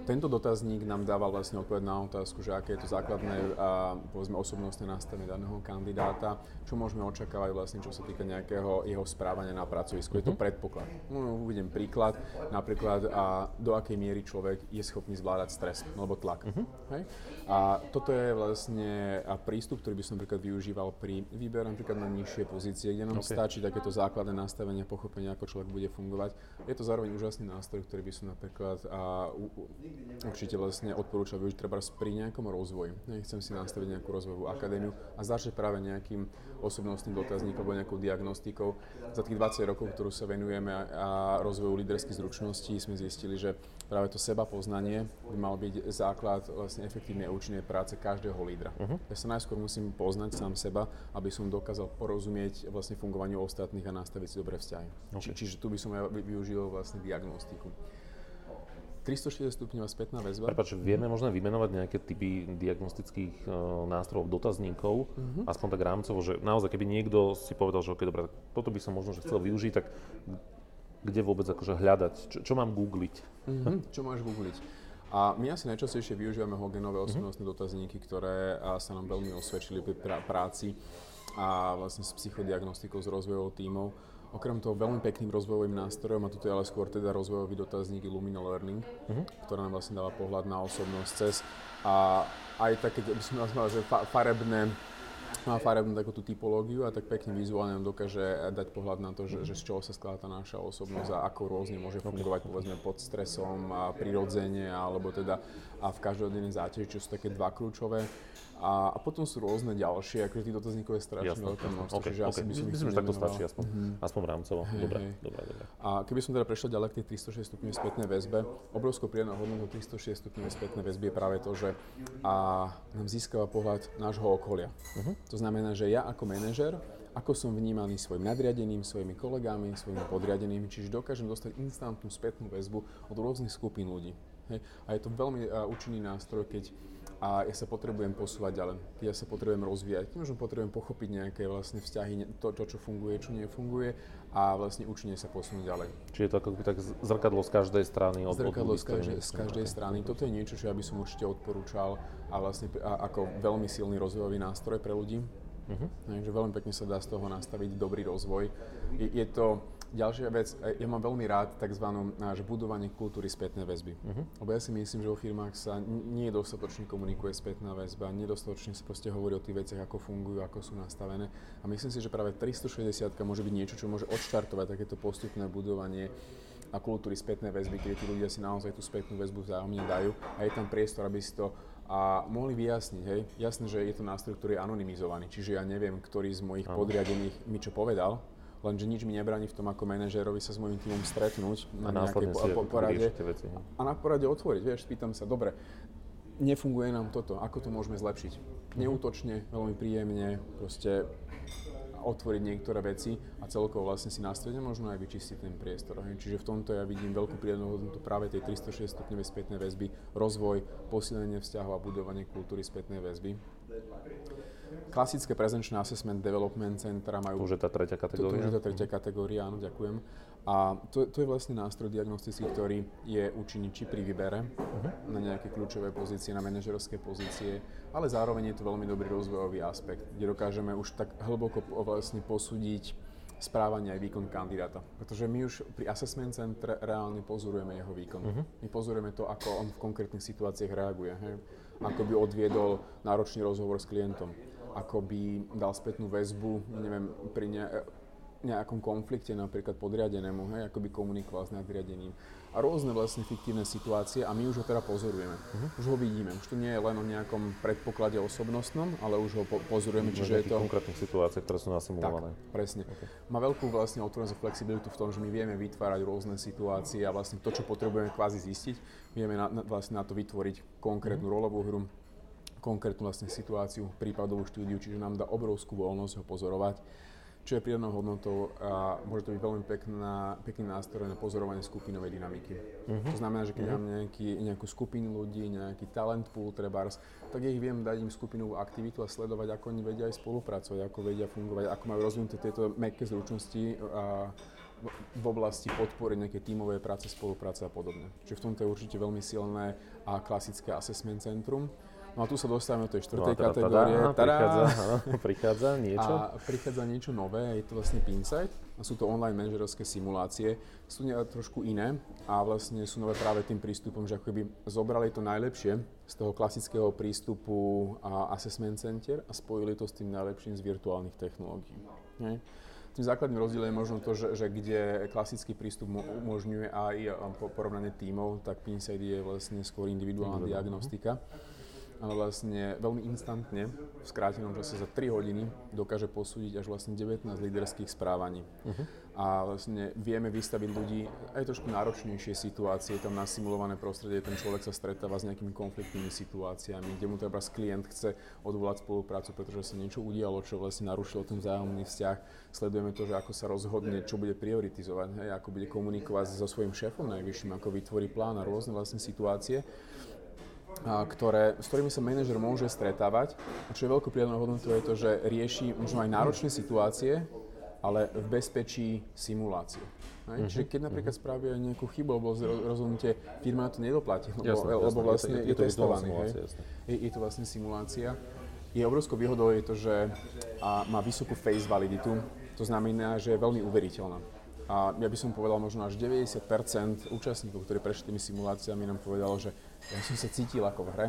Tento dotazník nám dáva vlastne odpoveď na otázku, že aké je to základné a, povedzme osobnostné nastavenie daného kandidáta, čo môžeme očakávať vlastne, čo sa týka nejakého jeho správania na pracovisku. Je to mhm. predpoklad. No, uvidím príklad, napríklad a do akej miery človek je schopný zvládať stres alebo tlak. Uh-huh. Hej? A toto je vlastne prístup, ktorý by som napríklad využíval pri výbere napríklad na nižšie pozície, kde nám okay. stačí takéto základné nastavenie, pochopenie, ako človek bude fungovať. Je to zároveň úžasný nástroj, ktorý by som napríklad a, u, u, určite vlastne odporúčal využiť treba pri nejakom rozvoji. Nechcem si nastaviť nejakú rozvojovú akadémiu a začať práve nejakým osobnostným dotazníkom alebo nejakou diagnostikou. Za tých 20 rokov, ktorú sa venujeme a, a rozvoju líderských zručností, sme zistili, že práve to seba poznanie by mal byť základ vlastne efektívnej a účinnej práce každého lídra. Uh-huh. Ja sa najskôr musím poznať sám seba, aby som dokázal porozumieť vlastne fungovaniu ostatných a nastaviť si dobré vzťahy. Okay. Či, čiže tu by som ja využil vlastne diagnostiku. 360 stupňová spätná väzba. Prepač, vieme možno vymenovať nejaké typy diagnostických uh, nástrojov, dotazníkov, uh-huh. aspoň tak rámcovo, že naozaj, keby niekto si povedal, že okay, dobre, toto by som možno že chcel využiť, tak kde vôbec akože hľadať? Čo, čo mám googliť? Mm-hmm. čo máš googliť? A my asi najčastejšie využívame hogenové mhm. osobnostné mm-hmm. dotazníky, ktoré sa nám veľmi osvedčili pri práci a vlastne s psychodiagnostikou, s rozvojovou tímov. Okrem toho veľmi pekným rozvojovým nástrojom, a toto je ale skôr teda rozvojový dotazník Lumina Learning, mm-hmm. ktorá nám vlastne dáva pohľad na osobnosť cez a aj také, by som nazval, že farebné má farebnú takú tú typológiu a tak pekne vizuálne nám dokáže dať pohľad na to, že, že z čoho sa skladá tá naša osobnosť a ako rôzne môže fungovať povedzme pod stresom a prirodzene alebo teda a v každodennej záťaži, čo sú také dva kľúčové. A, a potom sú rôzne ďalšie, akože tých dotazníkov je strašne veľké množstvo, okay, čiže okay. asi by som Myslím, že takto stačí, aspoň, mm-hmm. aspoň rámcovo. Hey, dobre, hey. dobre, dobre. A keby som teda prešiel ďalej k tej 306 stupňovej spätnej väzbe, obrovskou príjemnou hodnotou 306 stupňovej spätnej väzby je práve to, že a nám získava pohľad nášho okolia. Uh-huh. To znamená, že ja ako manažer ako som vnímaný svojim nadriadeným, svojimi kolegami, svojimi podriadenými, čiže dokážem dostať instantnú spätnú väzbu od rôznych skupín ľudí. Hej. A je to veľmi uh, účinný nástroj, keď a ja sa potrebujem posúvať ďalej, ja sa potrebujem rozvíjať, možno potrebujem pochopiť nejaké vlastne vzťahy, to, to, čo funguje, čo nefunguje a vlastne účinne sa posunúť ďalej. Čiže to ako tak zrkadlo z každej strany. Od, zrkadlo z každej, z každej strany. Toto je niečo, čo ja by som určite odporúčal a vlastne a, ako veľmi silný rozvojový nástroj pre ľudí. Uh-huh. Takže veľmi pekne sa dá z toho nastaviť dobrý rozvoj. Je, je to, Ďalšia vec, e, ja mám veľmi rád tzv. náš budovanie kultúry spätnej väzby. Uh-huh. Lebo ja si myslím, že vo firmách sa nie dostatočne komunikuje spätná väzba, nedostatočne sa proste hovorí o tých veciach, ako fungujú, ako sú nastavené. A myslím si, že práve 360 môže byť niečo, čo môže odštartovať takéto postupné budovanie a kultúry spätnej väzby, kde tí ľudia si naozaj tú spätnú väzbu vzájomne dajú a je tam priestor, aby si to a mohli vyjasniť, hej, jasné, že je to nástroj, ktorý je anonymizovaný, čiže ja neviem, ktorý z mojich podriadených mi čo povedal, lenže nič mi nebráni v tom ako manažérovi sa s môjim týmom stretnúť na a nejakej po, po, porade veci, a na porade otvoriť, vieš, spýtam sa, dobre, nefunguje nám toto, ako to môžeme zlepšiť. Mhm. Neútočne, veľmi príjemne, proste otvoriť niektoré veci a celkovo vlastne si následne možno aj vyčistiť ten priestor. Čiže v tomto ja vidím veľkú prírodnú hodnotu práve tej 306 stupňovej spätnej väzby, rozvoj, posilnenie vzťahov a budovanie kultúry spätnej väzby. Klasické prezenčné assessment development centra majú... To už je tá tretia kategória. To, to už je tá tretia kategória, áno, ďakujem. A to, to je vlastne nástroj diagnostický, ktorý je účinný či pri výbere uh-huh. na nejaké kľúčové pozície, na manažerské pozície, ale zároveň je to veľmi dobrý rozvojový aspekt, kde dokážeme už tak hlboko vlastne posúdiť správanie aj výkon kandidáta. Pretože my už pri assessment centre reálne pozorujeme jeho výkon. Uh-huh. My pozorujeme to, ako on v konkrétnych situáciách reaguje. Hej? Ako by odviedol náročný rozhovor s klientom ako by dal spätnú väzbu, neviem, pri ne, nejakom konflikte napríklad podriadenému, hej, ako by komunikoval s nadriadeným. A rôzne vlastne fiktívne situácie a my už ho teda pozorujeme. Uh-huh. Už ho vidíme. Už to nie je len o nejakom predpoklade osobnostnom, ale už ho po- pozorujeme, čiže je to... konkrétnych situáciách, ktoré sú nasimulované. Tak, presne. Okay. Má veľkú vlastne otvorenosť a flexibilitu v tom, že my vieme vytvárať rôzne situácie a vlastne to, čo potrebujeme kvázi zistiť, vieme na, na, vlastne na to vytvoriť konkrétnu uh-huh. rolovú hru, konkrétnu vlastne situáciu, prípadovú štúdiu, čiže nám dá obrovskú voľnosť ho pozorovať, čo je prírodnou hodnotou a môže to byť veľmi pekná, pekný nástroj na pozorovanie skupinovej dynamiky. Uh-huh. To znamená, že keď uh-huh. mám nejaký, nejakú skupinu ľudí, nejaký talent pool trebárs, tak ich viem dať im skupinovú aktivitu a sledovať, ako oni vedia aj spolupracovať, ako vedia fungovať, ako majú rozvinuté tieto mekké zručnosti a v oblasti podpory nejakej tímovej práce, spolupráce a podobne. Čiže v tomto je určite veľmi silné a klasické assessment centrum. No a tu sa dostávame do tej štvrtej no kategórie. Tada, prichádza, áno, *laughs* prichádza niečo. A prichádza niečo nové, je to vlastne Pinsight. A sú to online manažerovské simulácie. Sú trošku iné a vlastne sú nové práve tým prístupom, že ako keby zobrali to najlepšie z toho klasického prístupu a assessment center a spojili to s tým najlepším z virtuálnych technológií. Nie? Tým základným rozdielom je možno to, že, že kde klasický prístup umožňuje aj porovnanie tímov, tak Pinsight je vlastne skôr individuálna diagnostika ale vlastne veľmi instantne, v skrátenom čase za 3 hodiny, dokáže posúdiť až vlastne 19 líderských správaní. Uh-huh. A vlastne vieme vystaviť ľudí aj trošku náročnejšie situácie, tam nasimulované prostredie, ten človek sa stretáva s nejakými konfliktnými situáciami, kde mu treba klient chce odvolať spoluprácu, pretože sa niečo udialo, čo vlastne narušilo ten vzájomný vzťah. Sledujeme to, že ako sa rozhodne, čo bude prioritizovať, hej, ako bude komunikovať so svojím šéfom najvyšším, ako vytvorí plán a rôzne vlastne situácie ktoré, s ktorými sa manažer môže stretávať. A čo je veľkou prírodnou hodnotou je to, že rieši možno aj náročné situácie, ale v bezpečí simulácie. Uh-huh. Čiže keď napríklad mhm. spravia nejakú chybu alebo rozhodnutie, firma to nedoplatí, lebo, jasne, lebo jasne, vlastne je to, je testovaný. Je, je to vlastne simulácia. Je obrovskou výhodou je to, že a má vysokú face validitu, to znamená, že je veľmi uveriteľná. A ja by som povedal, možno až 90% účastníkov, ktorí prešli tými simuláciami, nám povedalo, že ja som sa cítil ako v hre.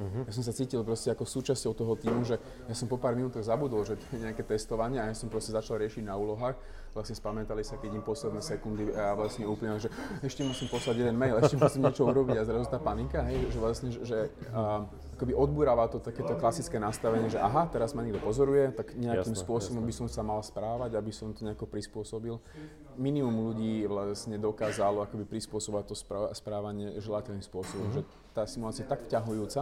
Uh-huh. Ja som sa cítil proste ako súčasťou toho týmu, že ja som po pár minútach zabudol, že to je nejaké testovanie a ja som proste začal riešiť na úlohách. Vlastne spamätali sa, keď im posledné sekundy a vlastne úplne, že ešte musím poslať jeden mail, ešte musím niečo urobiť a zrazu tá panika, hej, že vlastne, že uh, akoby odburáva to takéto klasické nastavenie, že aha, teraz ma niekto pozoruje, tak nejakým jasne, spôsobom jasne. by som sa mal správať, aby som to nejako prispôsobil. Minimum ľudí vlastne dokázalo akoby prispôsobovať to správanie želateľným spôsobom, mm-hmm. že tá simulácia je tak vťahujúca,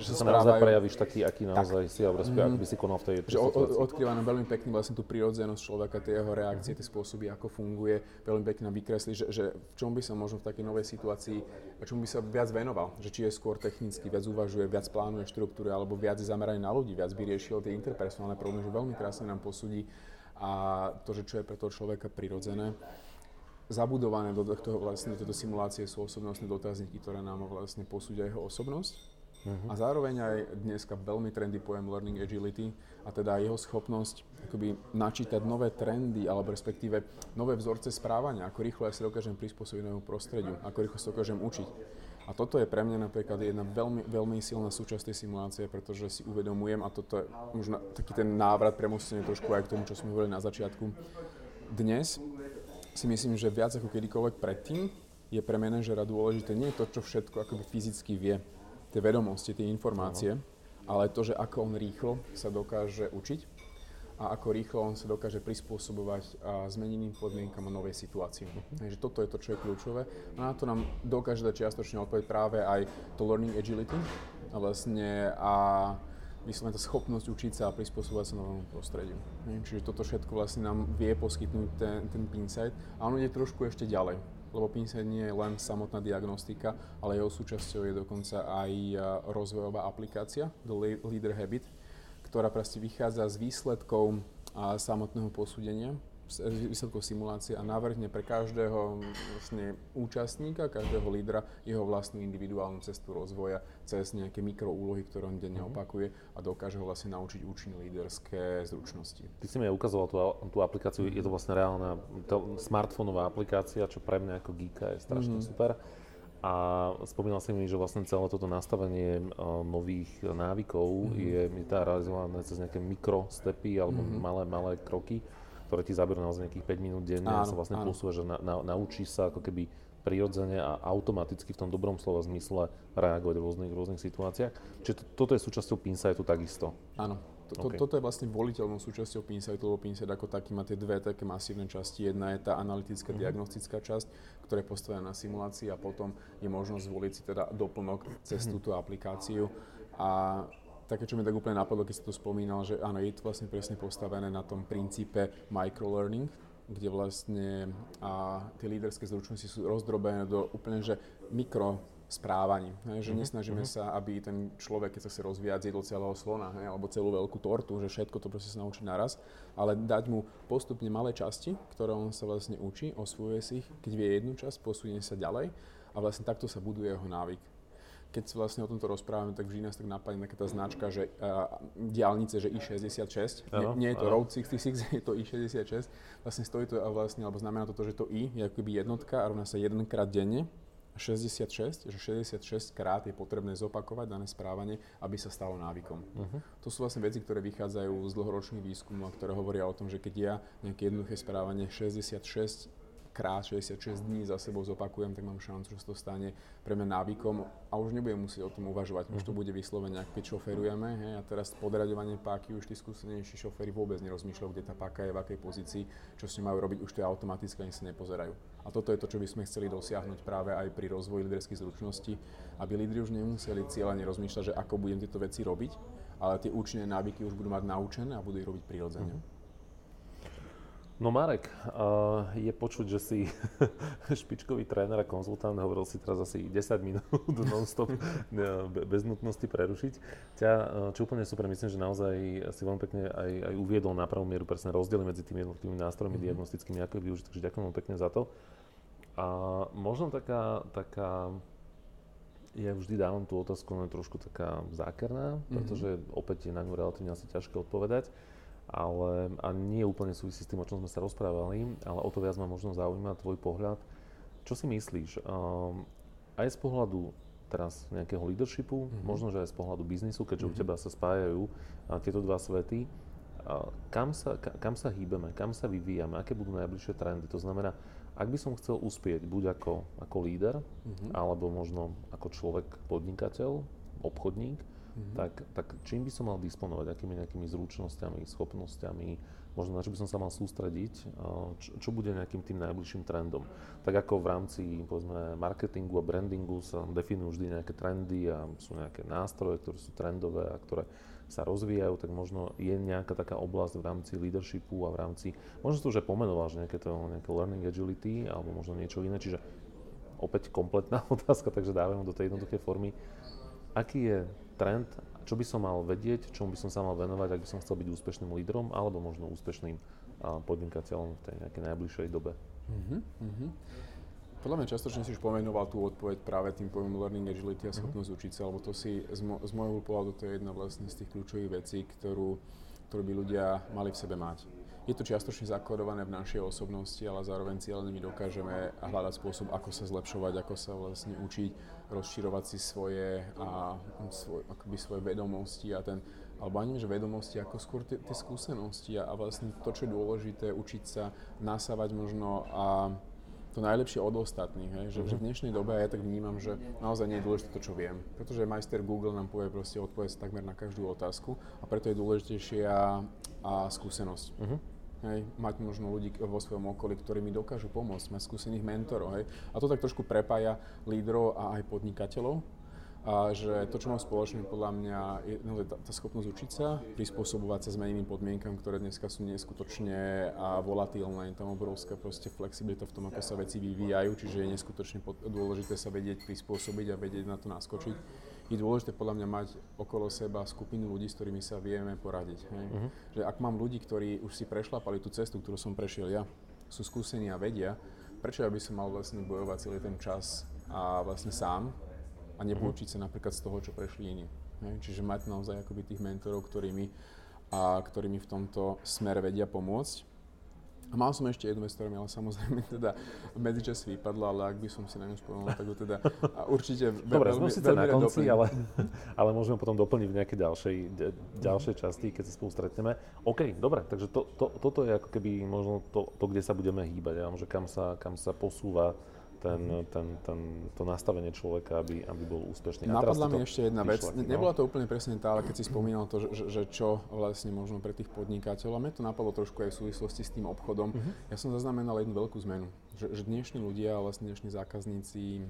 že sa, sa naozaj prejavíš taký, aký naozaj tak. si, alebo respektíve, mm. ak by si konal v tej, že odkrýva nám veľmi pekne vlastne tú prírodzenosť človeka, tie jeho reakcie, tie spôsoby, ako funguje, veľmi pekne nám vykreslí, že, že v čom by sa možno v takej novej situácii, čom by sa viac venoval, že či je skôr technicky, viac uvažuje, viac plánuje štruktúry alebo viac je zameraný na ľudí, viac by riešil tie interpersonálne problémy, že veľmi krásne nám posúdi a to, že čo je pre toho človeka prirodzené. Zabudované do tohto, vlastne, do tejto simulácie sú osobnostné dotazníky, ktoré nám vlastne posúdia jeho osobnosť Uh-huh. A zároveň aj dneska veľmi trendy pojem learning agility a teda jeho schopnosť akoby načítať nové trendy alebo respektíve nové vzorce správania, ako rýchlo ja sa dokážem prispôsobiť novému prostrediu, ako rýchlo sa dokážem učiť. A toto je pre mňa napríklad jedna veľmi, veľmi silná súčasť tej simulácie, pretože si uvedomujem, a toto je možno taký ten návrat premostenie trošku aj k tomu, čo sme hovorili na začiatku. Dnes si myslím, že viac ako kedykoľvek predtým je pre manažera dôležité nie to, čo všetko akoby fyzicky vie, tie vedomosti, tie informácie, ale to, že ako on rýchlo sa dokáže učiť a ako rýchlo on sa dokáže prispôsobovať a zmeneným podmienkam a novej situácii. Uh-huh. Takže toto je to, čo je kľúčové. A na to nám dokáže dať čiastočne odpoveď práve aj to learning agility a vlastne a vyslovene tá schopnosť učiť sa a prispôsobovať sa novému prostrediu. Čiže toto všetko vlastne nám vie poskytnúť ten, ten Pinsight a ono ide trošku ešte ďalej lebo PINSET nie je len samotná diagnostika, ale jeho súčasťou je dokonca aj rozvojová aplikácia The Leader Habit, ktorá proste vychádza z výsledkov samotného posúdenia výsledkov simulácie a navrhne pre každého vlastne účastníka, každého lídra jeho vlastnú individuálnu cestu rozvoja cez nejaké mikroúlohy, ktoré on denne mm-hmm. opakuje a dokáže ho vlastne naučiť účinné líderské zručnosti. Ty si mi aj ukazoval tú, tú aplikáciu, je to vlastne reálna to, smartfónová aplikácia, čo pre mňa ako geeka je strašne mm-hmm. super. A spomínal si mi, že vlastne celé toto nastavenie uh, nových návykov mm-hmm. je, je tá realizované cez nejaké mikrostepy alebo mm-hmm. malé, malé kroky ktoré ti zaberú naozaj nejakých 5 minút denne áno, a sa vlastne posúva, že na, na, naučíš sa ako keby prirodzene a automaticky v tom dobrom slova zmysle reagovať v rôznych, rôznych situáciách. Čiže to, toto je súčasťou Pinsightu takisto. Áno. To, okay. Toto je vlastne voliteľnou súčasťou Pinsightu, lebo Pinsight ako taký má tie dve také masívne časti. Jedna je tá analytická, mm-hmm. diagnostická časť, ktorá je postavená na simulácii a potom je možnosť zvoliť si teda doplnok cez mm-hmm. túto aplikáciu. A také, čo mi tak úplne napadlo, keď si to spomínal, že áno, je to vlastne presne postavené na tom princípe microlearning, kde vlastne a tie líderské zručnosti sú rozdrobené do úplne že mikro správaní. Hej, že mm-hmm. nesnažíme mm-hmm. sa, aby ten človek, keď sa chce rozvíjať, zjedol celého slona hej, alebo celú veľkú tortu, že všetko to proste sa naučí naraz, ale dať mu postupne malé časti, ktoré on sa vlastne učí, osvojuje si ich, keď vie jednu časť, posunie sa ďalej a vlastne takto sa buduje jeho návyk keď si vlastne o tomto rozprávame, tak vždy nás tak napadne taká tá značka, že uh, diálnice, že I66. Ano, nie, nie je to ano. Road 66, *laughs* je to I66. Vlastne stojí to a vlastne, alebo znamená to, to, že to I je akoby jednotka a rovná sa jedenkrát denne. 66, že 66 krát je potrebné zopakovať dané správanie, aby sa stalo návykom. Uh-huh. To sú vlastne veci, ktoré vychádzajú z dlhoročných výskumov, ktoré hovoria o tom, že keď ja nejaké jednoduché správanie 66 krát 66 dní za sebou zopakujem, tak mám šancu, že sa to stane pre mňa návykom a už nebudem musieť o tom uvažovať. Už to mhm. bude vyslovene, ak keď šoferujeme. Hej, a teraz podraďovanie páky už tí skúsenejší šoféry vôbec nerozmýšľajú, kde tá páka je, v akej pozícii, čo s ňou majú robiť, už to je automaticky, ani sa nepozerajú. A toto je to, čo by sme chceli dosiahnuť práve aj pri rozvoji líderských zručností, aby lídri už nemuseli cieľane rozmýšľať, že ako budem tieto veci robiť, ale tie účinné návyky už budú mať naučené a budú ich robiť prirodzene. Mm-hmm. No Marek, uh, je počuť, že si *laughs* špičkový tréner a konzultant, hovoril si teraz asi 10 minút *laughs* non-stop, bez nutnosti prerušiť. Ťa, čo úplne super, myslím, že naozaj si veľmi pekne aj, aj uviedol na pravú mieru presne rozdiely medzi tými jednotlivými nástrojmi mm-hmm. diagnostickými, ako využiť, takže ďakujem veľmi pekne za to. A možno taká, taká ja vždy dávam tú otázku, no trošku taká zákerná, mm-hmm. pretože opäť je na ňu relatívne asi ťažké odpovedať ale a nie úplne súvisí s tým, o čom sme sa rozprávali, ale o to viac ma možno zaujíma tvoj pohľad. Čo si myslíš, um, aj z pohľadu teraz nejakého leadershipu, mm-hmm. možno, že aj z pohľadu biznisu, keďže mm-hmm. u teba sa spájajú a, tieto dva svety, a, kam, sa, ka, kam sa hýbeme, kam sa vyvíjame, aké budú najbližšie trendy. To znamená, ak by som chcel uspieť buď ako, ako líder, mm-hmm. alebo možno ako človek podnikateľ, obchodník, mm-hmm. tak, tak čím by som mal disponovať, akými nejakými zručnosťami, schopnosťami, možno na čo by som sa mal sústrediť, čo, čo bude nejakým tým najbližším trendom. Tak ako v rámci povedzme, marketingu a brandingu sa definujú vždy nejaké trendy a sú nejaké nástroje, ktoré sú trendové a ktoré sa rozvíjajú, tak možno je nejaká taká oblasť v rámci leadershipu a v rámci, možno to už aj pomenoval, že nejaké to nejaké learning agility alebo možno niečo iné, čiže opäť kompletná *laughs* otázka, takže dávam do tej jednoduché formy. Aký je trend, čo by som mal vedieť, čomu by som sa mal venovať, ak by som chcel byť úspešným lídrom, alebo možno úspešným podnikateľom v tej nejakej najbližšej dobe. Uh-huh, uh-huh. Podľa mňa častočne si už pomenoval tú odpoveď práve tým pojmom learning agility a mhm. schopnosť uh-huh. učiť sa, lebo to si z, mo- z môjho pohľadu to je jedna vlastne z tých kľúčových vecí, ktorú, ktorú by ľudia mali v sebe mať. Je to čiastočne zakodované v našej osobnosti, ale zároveň cieľne my dokážeme hľadať spôsob, ako sa zlepšovať, ako sa vlastne učiť, rozširovať si svoje, a, svoj, akoby svoje vedomosti a ten, alebo ani že vedomosti, ako skôr tie, tie skúsenosti a, a vlastne to, čo je dôležité, učiť sa, nasávať možno a to najlepšie od ostatných. Hej? Že, mm-hmm. že v dnešnej dobe ja tak vnímam, že naozaj nie je dôležité to, čo viem. Pretože majster Google nám povie proste odpoveď takmer na každú otázku a preto je dôležitejšia a skúsenosť. Mm-hmm. Hej, mať možno ľudí vo svojom okolí, ktorí mi dokážu pomôcť, mať skúsených mentorov. Hej. A to tak trošku prepája lídrov a aj podnikateľov, a že to, čo mám spoločné, podľa mňa je no, tá, tá schopnosť učiť sa, prispôsobovať sa zmeneným podmienkam, ktoré dneska sú neskutočne a volatilné, je tam obrovská proste flexibilita v tom, ako sa veci vyvíjajú, čiže je neskutočne dôležité sa vedieť prispôsobiť a vedieť na to naskočiť. Je dôležité podľa mňa mať okolo seba skupinu ľudí, s ktorými sa vieme poradiť. Hej? Uh-huh. Že ak mám ľudí, ktorí už si prešlapali tú cestu, ktorú som prešiel ja, sú skúsení a vedia, prečo ja by som mal vlastne bojovať celý ten čas a vlastne sám, a nepoučiť sa napríklad z toho, čo prešli iní. Hej? Čiže mať naozaj akoby tých mentorov, ktorými, a, ktorými v tomto smere vedia pomôcť. A mal som ešte jednu vec, ktorá mi ale samozrejme *laughs* teda medzičas vypadla, ale ak by som si na ňu spomenul, tak to teda určite Dobre, veľmi, sme síce na konci, ale, *laughs* ale môžeme potom doplniť v nejakej ďalšej, ďalšej časti, keď sa spolu stretneme. OK, dobre, takže to, to, toto je ako keby možno to, to kde sa budeme hýbať, ja, že kam sa, kam sa posúva ten, ten, ten, to nastavenie človeka, aby, aby bol úspešný. Napadla mi ešte jedna vec. No? Nebola to úplne presne tá, ale keď si spomínal to, že, že čo vlastne možno pre tých podnikateľov, mne to napadlo trošku aj v súvislosti s tým obchodom. Uh-huh. Ja som zaznamenal jednu veľkú zmenu, že, že dnešní ľudia, vlastne dnešní zákazníci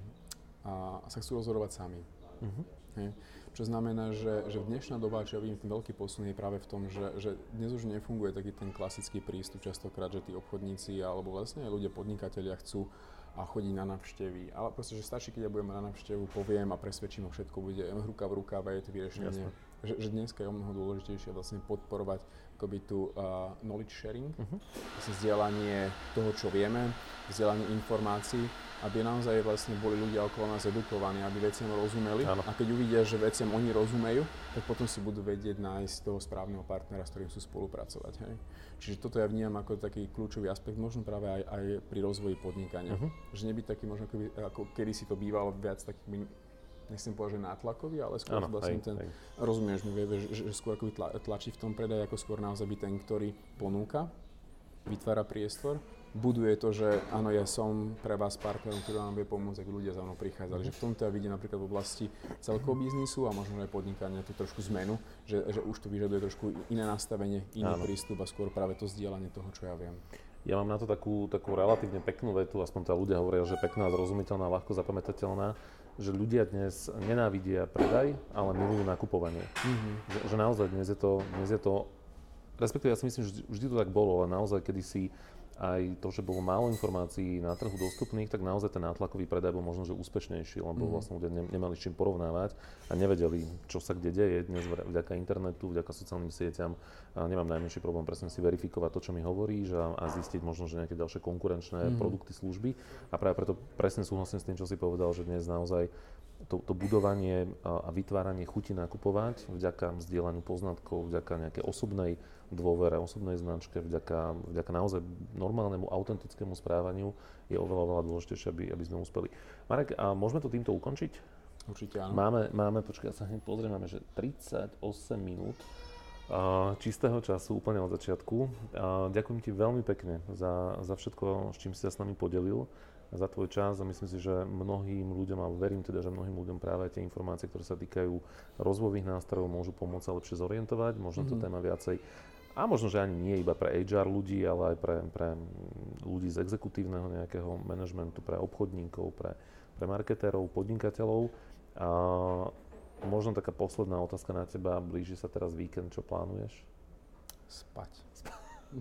a, sa chcú rozhodovať sami. Uh-huh. Hej. Čo znamená, že, že v dnešná doba, čo ja vidím, ten veľký posun je práve v tom, že, že dnes už nefunguje taký ten klasický prístup častokrát, že tí obchodníci alebo vlastne aj ľudia podnikatelia chcú a chodí na návštevy. Ale proste, že stačí, keď ja budem na návštevu, poviem a presvedčím ho, všetko bude ruka v rukáve, je to vyriešenie. Že, že dneska je o mnoho dôležitejšie vlastne podporovať akoby tu uh, knowledge sharing, uh-huh. vlastne vzdelanie toho, čo vieme, vzdelanie informácií, aby naozaj vlastne boli ľudia okolo nás edukovaní, aby veciam rozumeli. Ano. A keď uvidia, že veciam oni rozumejú, tak potom si budú vedieť nájsť toho správneho partnera, s ktorým sú spolupracovať. Hej. Čiže toto ja vnímam ako taký kľúčový aspekt, možno práve aj, aj pri rozvoji podnikania. Uh-huh. Že nebyť taký možno, ako, ako kedy si to bývalo viac taký nechcem povedať, že nátlakový, ale skôr ano, vlastne aj, ten, aj. rozumieš mi, že, že, že skôr ako tla, tlačí v tom predaj, ako skôr naozaj byť ten, ktorý ponúka, vytvára priestor, buduje to, že áno, ja som pre vás partnerom, ktorý vám vie pomôcť, ak ľudia za mnou prichádzali. Že v tomto ja vidím napríklad v oblasti celkového biznisu a možno aj podnikania tú trošku zmenu, že, že už to vyžaduje trošku iné nastavenie, iný áno. prístup a skôr práve to zdieľanie toho, čo ja viem. Ja mám na to takú, takú relatívne peknú vetu, aspoň tá ľudia hovoria, že pekná, zrozumiteľná, ľahko zapamätateľná že ľudia dnes nenávidia predaj, ale milujú nakupovanie. Mm-hmm. Že, že naozaj dnes je to, dnes je to, respektíve ja si myslím, že vždy to tak bolo, ale naozaj kedysi aj to, že bolo málo informácií na trhu dostupných, tak naozaj ten nátlakový predaj bol možno že úspešnejší, lebo mm. vlastne ľudia ne, nemali s čím porovnávať a nevedeli, čo sa kde deje. Dnes vďaka internetu, vďaka sociálnym sieťam a nemám najmenší problém presne si verifikovať to, čo mi hovoríš a, a zistiť možno, že nejaké ďalšie konkurenčné mm. produkty, služby. A práve preto presne súhlasím s tým, čo si povedal, že dnes naozaj to, to budovanie a vytváranie chuti nakupovať vďaka vzdielaniu poznatkov, vďaka nejakej osobnej dôvere, osobnej značke, vďaka, vďaka naozaj normálnemu, autentickému správaniu je oveľa, oveľa dôležitejšie, aby, aby sme uspeli. Marek, a môžeme to týmto ukončiť? Určite áno. Máme, máme počkaj, ja sa hneď pozriem, máme, že 38 minút čistého času úplne od začiatku. Ďakujem ti veľmi pekne za, za všetko, s čím si sa s nami podelil za tvoj čas a myslím si, že mnohým ľuďom, a verím teda, že mnohým ľuďom práve tie informácie, ktoré sa týkajú rozvojových nástrojov, môžu pomôcť sa lepšie zorientovať, možno mm-hmm. to téma viacej a možno, že ani nie iba pre HR ľudí, ale aj pre, pre ľudí z exekutívneho nejakého manažmentu, pre obchodníkov, pre, pre marketérov, podnikateľov. A možno taká posledná otázka na teba. Blíži sa teraz víkend, čo plánuješ? Spať. *laughs*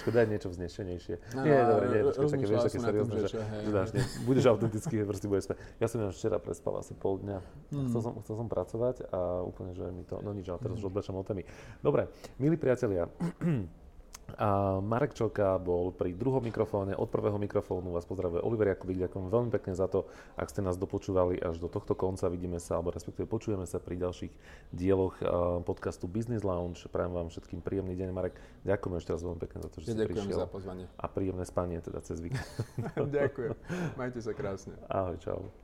Škoda je niečo vznešenejšie. No, nie, no, dobre, nie, počkaj, také, vieš, také seriózne, že, že dáš, nie, budeš autentický, proste budeš spať. Ja som včera prespal asi pol dňa. Hmm. Chcel, som, chcel som pracovať a úplne, že mi to, no nič, ale teraz už odbačam o témy. Dobre, milí priatelia, *clears throat* a Marek Čoka bol pri druhom mikrofóne, od prvého mikrofónu vás pozdravuje Oliver Jakubík, ďakujem veľmi pekne za to, ak ste nás dopočúvali až do tohto konca, vidíme sa, alebo respektíve počujeme sa pri ďalších dieloch podcastu Business Lounge. Prajem vám všetkým príjemný deň, Marek. Ďakujem ešte raz veľmi pekne za to, že ja ste prišiel. za pozvanie. A príjemné spanie teda cez víkend. *laughs* ďakujem. Majte sa krásne. Ahoj, čau.